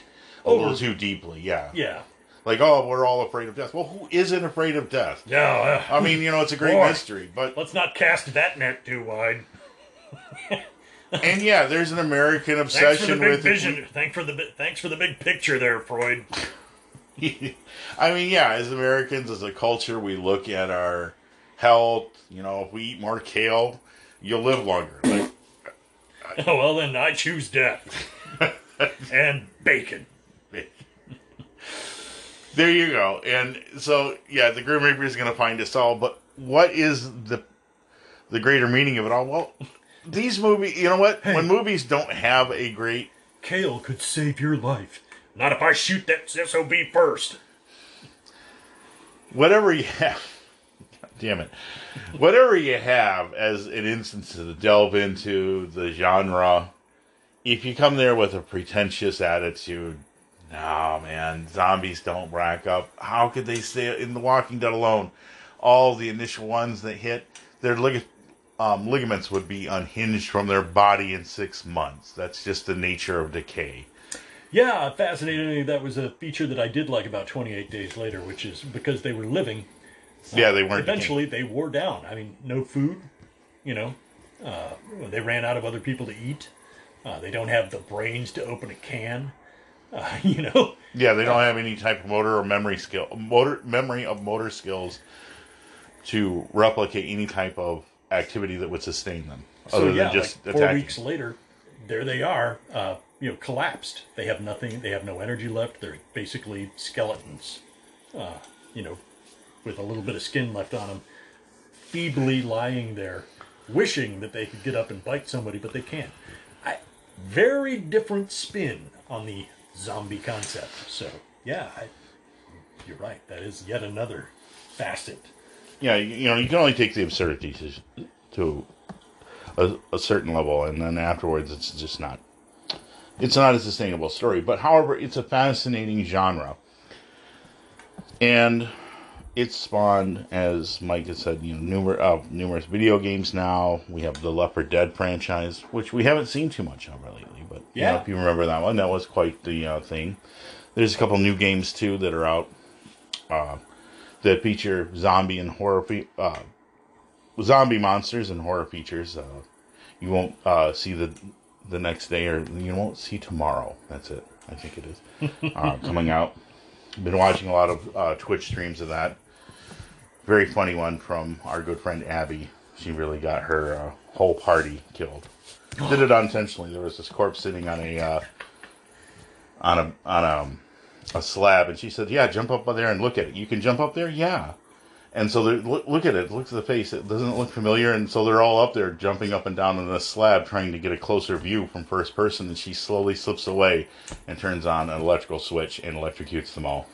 Over- little too deeply. Yeah. yeah. Like, oh, we're all afraid of death. Well, who isn't afraid of death? Yeah. I mean, you know, it's a great Boy. mystery, but let's not cast that net too wide. and yeah, there's an American Thanks for the obsession big with vision. Thanks for the thanks for the big picture there, Freud. *laughs* I mean, yeah, as Americans, as a culture, we look at our health. You know, if we eat more kale, you'll live longer. Like, Oh, *laughs* well, then I choose death *laughs* and bacon. There you go. And so, yeah, the Grim Reaper is going to find us all. But what is the the greater meaning of it all? Well, these movies, you know what? When movies don't have a great Kale could save your life. Not if I shoot that SOB first. whatever you have, *laughs* damn it, whatever you have as an instance to delve into the genre, if you come there with a pretentious attitude, no man, zombies don't rack up. How could they stay in The Walking Dead alone? All the initial ones that hit, their lig- um, ligaments would be unhinged from their body in six months. That's just the nature of decay. Yeah, fascinatingly, that was a feature that I did like about 28 Days Later, which is because they were living. Yeah, they weren't. Eventually, they wore down. I mean, no food, you know. Uh, they ran out of other people to eat. Uh, they don't have the brains to open a can. Uh, *laughs* you know, Yeah, they don't have any type of motor or memory skill, motor memory of motor skills to replicate any type of activity that would sustain them, so other yeah, than just like four attacking. weeks later, there they are. Uh, you know, collapsed. They have nothing. They have no energy left. They're basically skeletons. Uh, you know, with a little bit of skin left on them, feebly lying there, wishing that they could get up and bite somebody, but they can't. I, very different spin on the zombie concept. So yeah, I, you're right. That is yet another facet. Yeah, you, know, you can only take the absurdities to a, a certain level, and then afterwards, it's just not. It's not a sustainable story. But however, it's a fascinating genre, and it's spawned, as Mike had said, you know, numer- uh, numerous video games. Now we have the 4 Dead franchise, which we haven't seen too much of lately. But you know, Yeah. if you remember that one, that was quite the uh, thing. There's a couple new games too that are out uh, that feature zombie and horror fe- uh, zombie monsters and horror features. Uh, you won't uh, see the the next day, or you won't see tomorrow. That's it. I think it is uh, *laughs* coming out. Been watching a lot of uh, Twitch streams of that. Very funny one from our good friend Abby. She really got her uh, whole party killed. Did it unintentionally. There was this corpse sitting on a uh, on a on a, a slab, and she said, "Yeah, jump up there and look at it. You can jump up there, yeah." And so look, look at it. Look at the face. It doesn't look familiar, and so they're all up there jumping up and down on the slab, trying to get a closer view from first person. And she slowly slips away and turns on an electrical switch and electrocutes them all.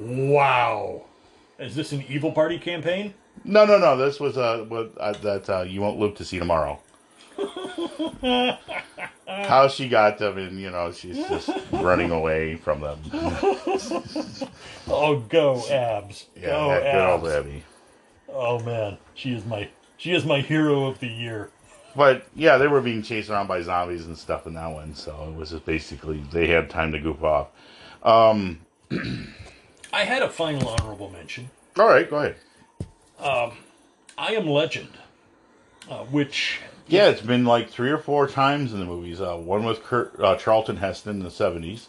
Wow. Is this an evil party campaign? No, no, no. This was uh, what uh, that uh, you won't live to see tomorrow. *laughs* How she got them, and you know, she's just running away from them. Oh, go abs! Yeah, go that good old! Abby. Oh man, she is my she is my hero of the year. But yeah, they were being chased around by zombies and stuff in that one, so it was just basically they had time to goof off. *clears throat* I had a final honorable mention. All right, go ahead. I Am Legend, uh, which Yeah, it's been like three or four times in the movies. Uh, one with Kurt, uh, Charlton Heston in the seventies,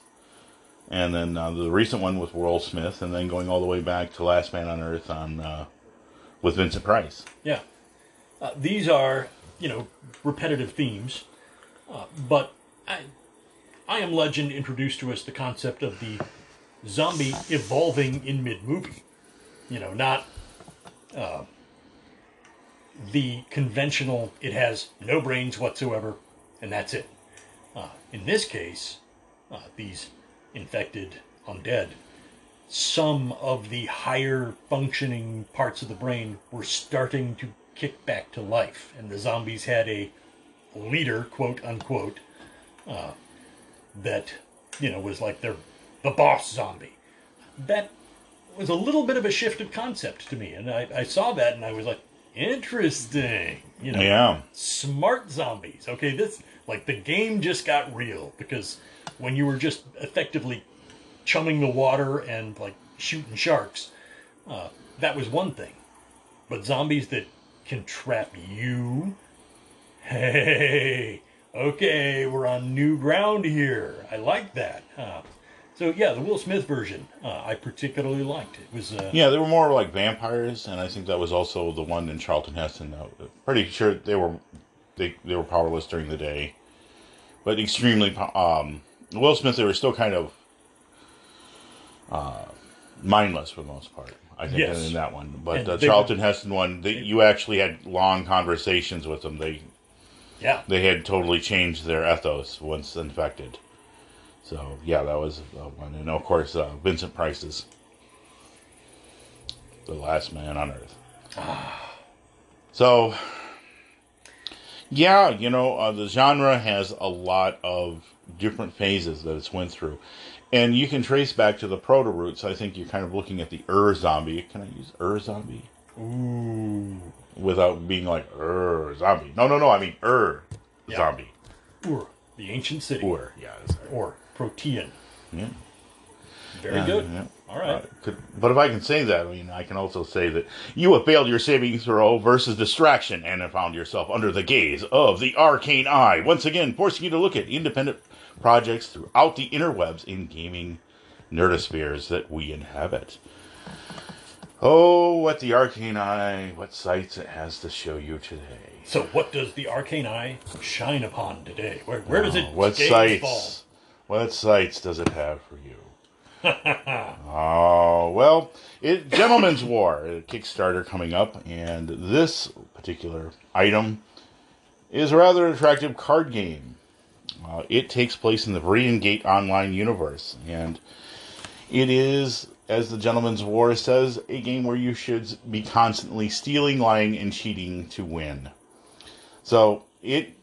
and then uh, the recent one with Will Smith, and then going all the way back to Last Man on Earth on uh, with Vincent Price. yeah, uh, these are you know repetitive themes, uh, but I, I Am Legend introduced to us the concept of the zombie evolving in mid movie. You know, not uh, the conventional. It has no brains whatsoever, and that's it. Uh, in this case, uh, these infected undead, some of the higher functioning parts of the brain were starting to kick back to life, and the zombies had a leader, quote unquote, uh, that you know was like their the boss zombie. That was a little bit of a shift of concept to me, and I, I saw that and I was like, interesting. You know, Yeah, smart zombies. Okay, this like the game just got real because when you were just effectively chumming the water and like shooting sharks, uh, that was one thing. But zombies that can trap you Hey, okay, we're on new ground here. I like that. Uh, so yeah, the Will Smith version uh, I particularly liked. It was uh, Yeah, they were more like vampires, and I think that was also the one in Charlton Heston. Uh, Pretty sure they were they they were powerless during the day, but extremely. Um, Will Smith, they were still kind of uh, mindless for the most part. I think Yes. in that one, but And the Charlton Heston one, they, you actually had long conversations with them. They yeah, they had totally changed their ethos once infected. So yeah, that was uh, one, and of course uh, Vincent Price's "The Last Man on Earth." *sighs* so yeah, you know uh, the genre has a lot of different phases that it's went through, and you can trace back to the proto roots. I think you're kind of looking at the Ur zombie. Can I use Ur zombie? ooh, Without being like Ur zombie. No, no, no. I mean Ur Yeah. zombie. Ur, the ancient city, Ur, yeah. or Protean. Yeah. Very Yeah, good. yeah. All right. Uh, could, but if I can say that, I mean, I can also say that you have failed your saving throw versus distraction and have found yourself under the gaze of the arcane eye, once again forcing you to look at independent projects throughout the interwebs in gaming nerdospheres that we inhabit. Oh, what the arcane eye, what sights it has to show you today. So, what does the arcane eye shine upon today? Where, where does it Oh, what gaze sights? fall? What sights does it have for you? *laughs* oh well, it Gentleman's War, a Kickstarter coming up, and this particular item is a rather attractive card game. Uh, it takes place in the Viridian Gate online universe, and it is, as the Gentleman's War says, a game where you should be constantly stealing, lying, and cheating to win. So it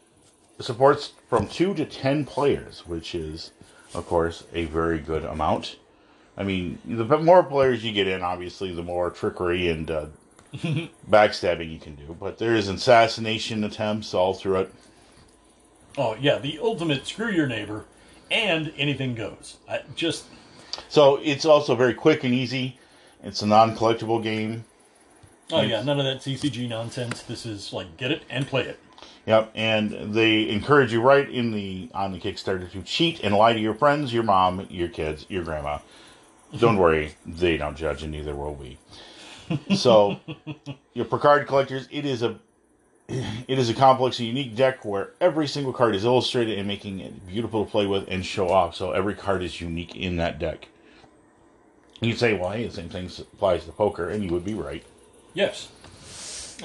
supports from two to ten players, which is, of course, a very good amount. I mean, the more players you get in, obviously, the more trickery and uh, *laughs* backstabbing you can do. But there is assassination attempts all through it. Oh yeah, the ultimate screw your neighbor, and anything goes. I just So it's also very quick and easy. It's a non-collectible game. oh yeah, none of that CCG nonsense. This is like get it and play it. Yep, and they encourage you right in the on the Kickstarter to cheat and lie to your friends, your mom, your kids, your grandma. Don't *laughs* worry, they don't judge, and neither will we. So, *laughs* your Picard collectors, it is a *clears throat* it is a complex and unique deck where every single card is illustrated and making it beautiful to play with and show off. So every card is unique in that deck. You'd say, well, hey, the same thing applies to poker, and you would be right. Yes.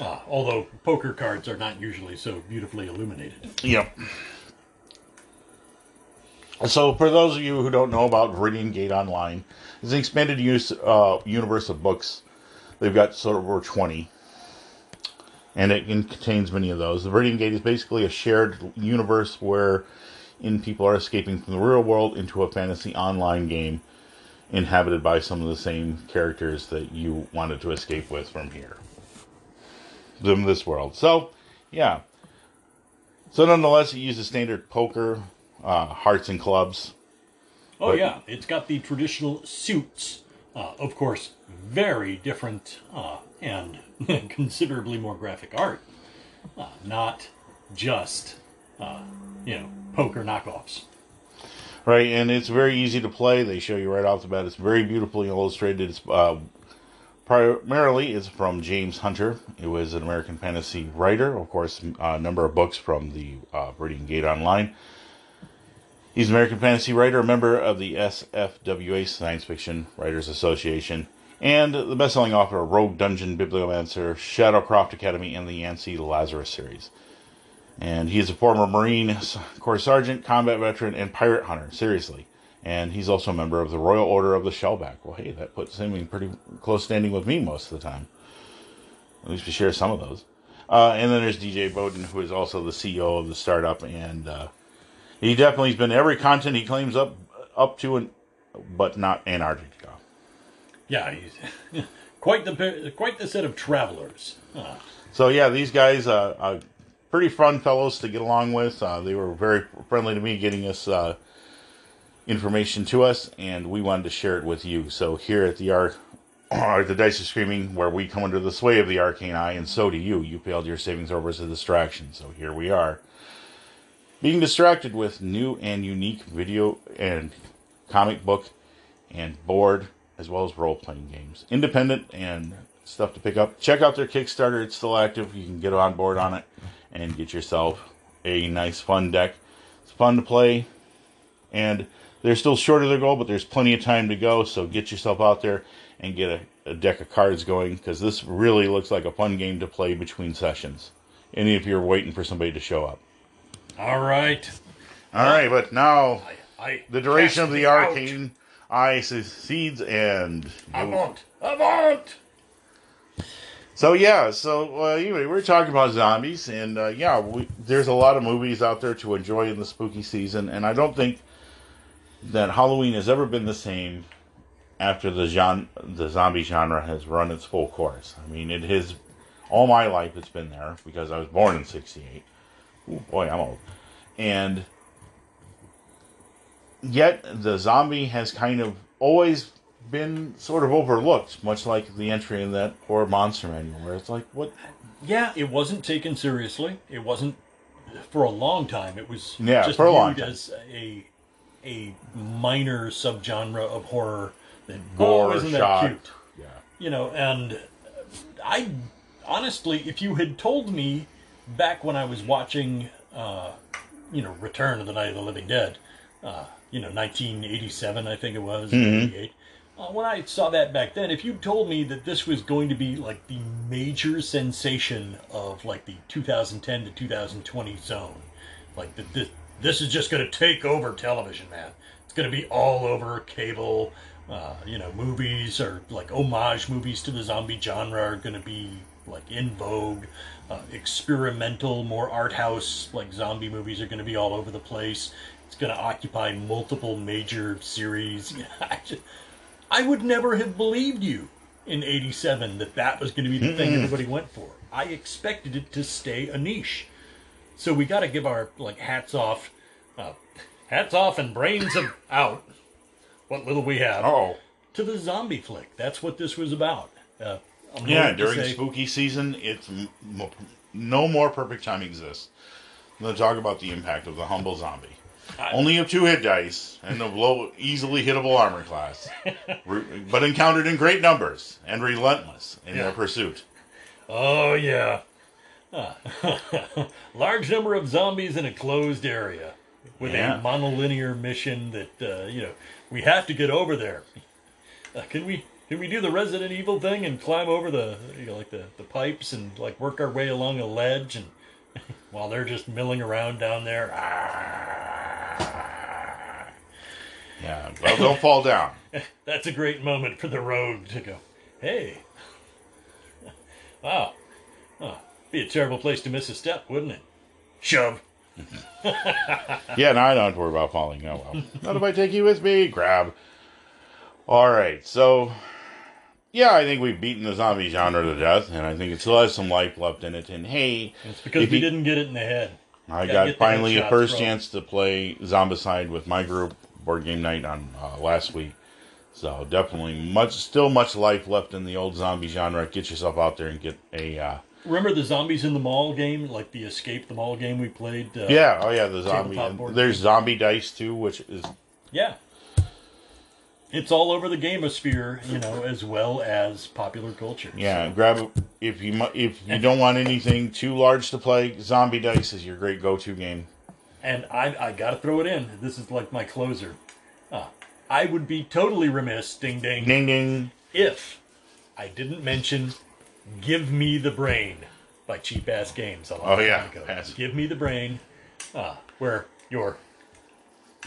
Ah, although poker cards are not usually so beautifully illuminated. Yep. So, for those of you who don't know about Viridian Gate Online, it's an expanded use uh, universe of books. They've got sort of over 20, and it contains many of those. The Viridian Gate is basically a shared universe where in people are escaping from the real world into a fantasy online game inhabited by some of the same characters that you wanted to escape with from here. From this world. So, yeah. So nonetheless, it uses standard poker, uh, hearts and clubs. Oh But- yeah, it's got the traditional suits. Uh, of course, very different uh, and *laughs* considerably more graphic art. Uh, not just uh, you know poker knockoffs. Right, and it's very easy to play. They show you right off the bat. It's very beautifully illustrated. It's uh, primarily is from James Hunter. It was an American fantasy writer, of course, a number of books from the uh, Gate Online. He's an American fantasy writer, a member of the SFWA Science Fiction Writers Association, and the best-selling author of Rogue Dungeon, Bibliomancer, Shadowcroft Academy, and the Yancey Lazarus series. And he is a former Marine Corps Sergeant, combat veteran, and pirate hunter. Seriously. And he's also a member of the Royal Order of the Shellback. Well, hey, that puts him in pretty close standing with me most of the time. At least we share some of those. Uh, and then there's DJ Bodden, who is also the CEO of the startup, and uh, he definitely has been every continent he claims up up to, and but not Antarctica. Yeah, he's *laughs* quite the quite the set of travelers. Uh, So yeah, these guys uh, are pretty fun fellows to get along with. Uh, they were very friendly to me, getting us uh, information to us, and we wanted to share it with you. So here at the Arc *clears throat* or the dice are screaming where we come under the sway of the arcane eye, and so do you. You failed your saving throw as a distraction, so here we are. Being distracted with new and unique video and comic book and board, as well as role playing games. Independent and stuff to pick up. Check out their Kickstarter, it's still active. You can get on board on it and get yourself a nice, fun deck. It's fun to play, and they're still short of their goal, but there's plenty of time to go, so get yourself out there and get a, a deck of cards going because this really looks like a fun game to play between sessions. And if you're waiting for somebody to show up. All right. All right, but now I the duration of the thee out. arcane eye succeeds and Avant! Avant! So yeah, so uh, anyway, we we're talking about zombies, and uh, yeah, we, there's a lot of movies out there to enjoy in the spooky season, and I don't think that Halloween has ever been the same after the genre, the zombie genre has run its full course. I mean, it has all my life it's been there because I was born in '68. Ooh, boy, I'm old, and yet the zombie has kind of always been sort of overlooked, much like the entry in that horror monster manual, where it's like, what? Yeah, it wasn't taken seriously. It wasn't for a long time. It was Yeah, just for a long time. as a a minor subgenre of horror that Gore, oh, isn't that shock. cute? Yeah. You know, and I honestly, if you had told me back when I was watching, uh, you know, Return of the Night of the Living Dead, uh, you know, 1987, I think it was, Mm-hmm. 88. Uh, when I saw that back then, if you told me that this was going to be like the major sensation of like the 2010 to 2020 zone, like that this, this is just going to take over television, man. It's going to be all over cable. Uh, you know, movies or like homage movies to the zombie genre are going to be like in vogue. Uh, experimental, more art house like zombie movies are going to be all over the place. It's going to occupy multiple major series. *laughs* I, just, I would never have believed you in '87 that that was going to be the thing everybody went for. I expected it to stay a niche. So we got to give our like hats off, uh, hats off and brains of out. What little we have Oh. to the zombie flick. That's what this was about. Uh, I'm Yeah, to during say- spooky season, it's m- m- no more perfect time exists. I'm going to talk about the impact of the humble zombie. Only of two hit dice and a low, easily hittable armor class, *laughs* Re- but encountered in great numbers and relentless in Yeah. their pursuit. Oh yeah, Ah. *laughs* large number of zombies in a closed area with Yeah. a monolinear mission that uh, you know we have to get over there. Uh, can we? Can we do the Resident Evil thing and climb over the you know like the, the pipes and like work our way along a ledge and *laughs* while they're just milling around down there? Ah. Yeah, well, don't fall down. *laughs* That's a great moment for the rogue to go, hey. Wow. Oh, be a terrible place to miss a step, wouldn't it? Shove. *laughs* Yeah, now I don't have to worry about falling. Oh well. *laughs* Not if I take you with me. Grab. All right, so yeah, I think we've beaten the zombie genre to death, and I think it still has some life left in it. And hey, It's because If we you- didn't get it in the head. I Gotta got get the finally a first bro. chance to play Zombicide with my group board game night on uh, last week. So definitely much, still much life left in the old zombie genre. Get yourself out there and get a. Uh, Remember the zombies in the mall game, like the Escape the Mall game we played? Uh, yeah, oh yeah, the zombie. There's zombie dice too, which is Yeah. It's all over the gamosphere, you know, as well as popular culture. Yeah, grab if you if you don't want anything too large to play. Zombie dice is your great go-to game. And I, I got to throw it in. This is like my closer. Uh, I would be totally remiss, ding ding, Ding ding. if I didn't mention "Give Me the Brain" by Cheap Ass Games. a long Oh, yeah. ago. "Give Me the Brain," uh, where your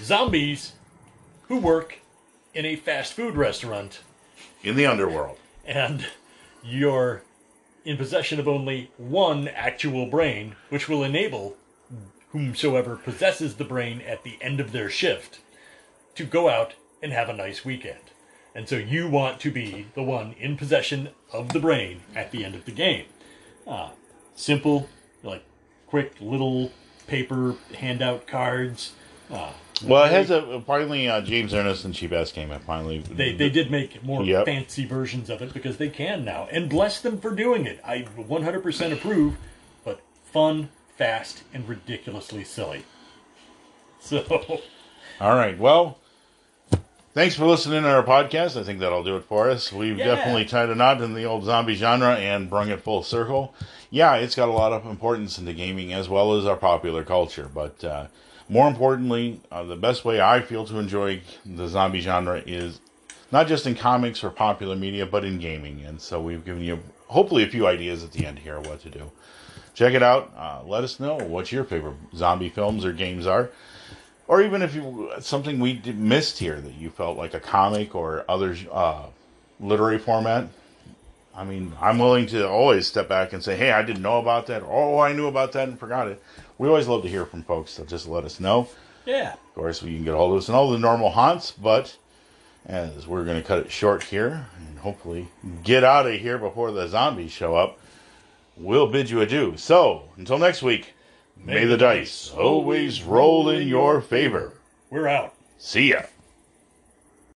zombies who work in a fast food restaurant In the underworld. and you're in possession of only one actual brain, which will enable whomsoever possesses the brain at the end of their shift to go out and have a nice weekend. And so you want to be the one in possession of the brain at the end of the game. Uh, simple, like quick little paper handout cards. Uh, Well, it has a finally uh, James Ernest and Cheap Ass came out finally. They, they did make more Yep. fancy versions of it because they can now, and bless them for doing it. I 100% approve, but fun, fast, and ridiculously silly. *laughs* So, All right. Well, thanks for listening to our podcast. I think that'll do it for us. We've Yeah. definitely tied a knot in the old zombie genre and brung it full circle. Yeah, it's got a lot of importance into gaming as well as our popular culture. But uh, more importantly, uh, the best way I feel to enjoy the zombie genre is not just in comics or popular media, but in gaming. And so we've given you hopefully a few ideas at the end here what to do. Check it out. Uh, let us know what your favorite zombie films or games are or even if you something we missed here that you felt like a comic or other uh, literary format. I mean, I'm willing to always step back and say, "Hey, I didn't know about that." Oh, I knew about that and forgot it. We always love to hear from folks, so just let us know. yeah. Of course, we can get a hold of us in all the normal haunts, but as we're going to cut it short here and hopefully get out of here before the zombies show up, we'll bid you adieu. So, until next week, may the dice always roll in your favor. We're out. See ya.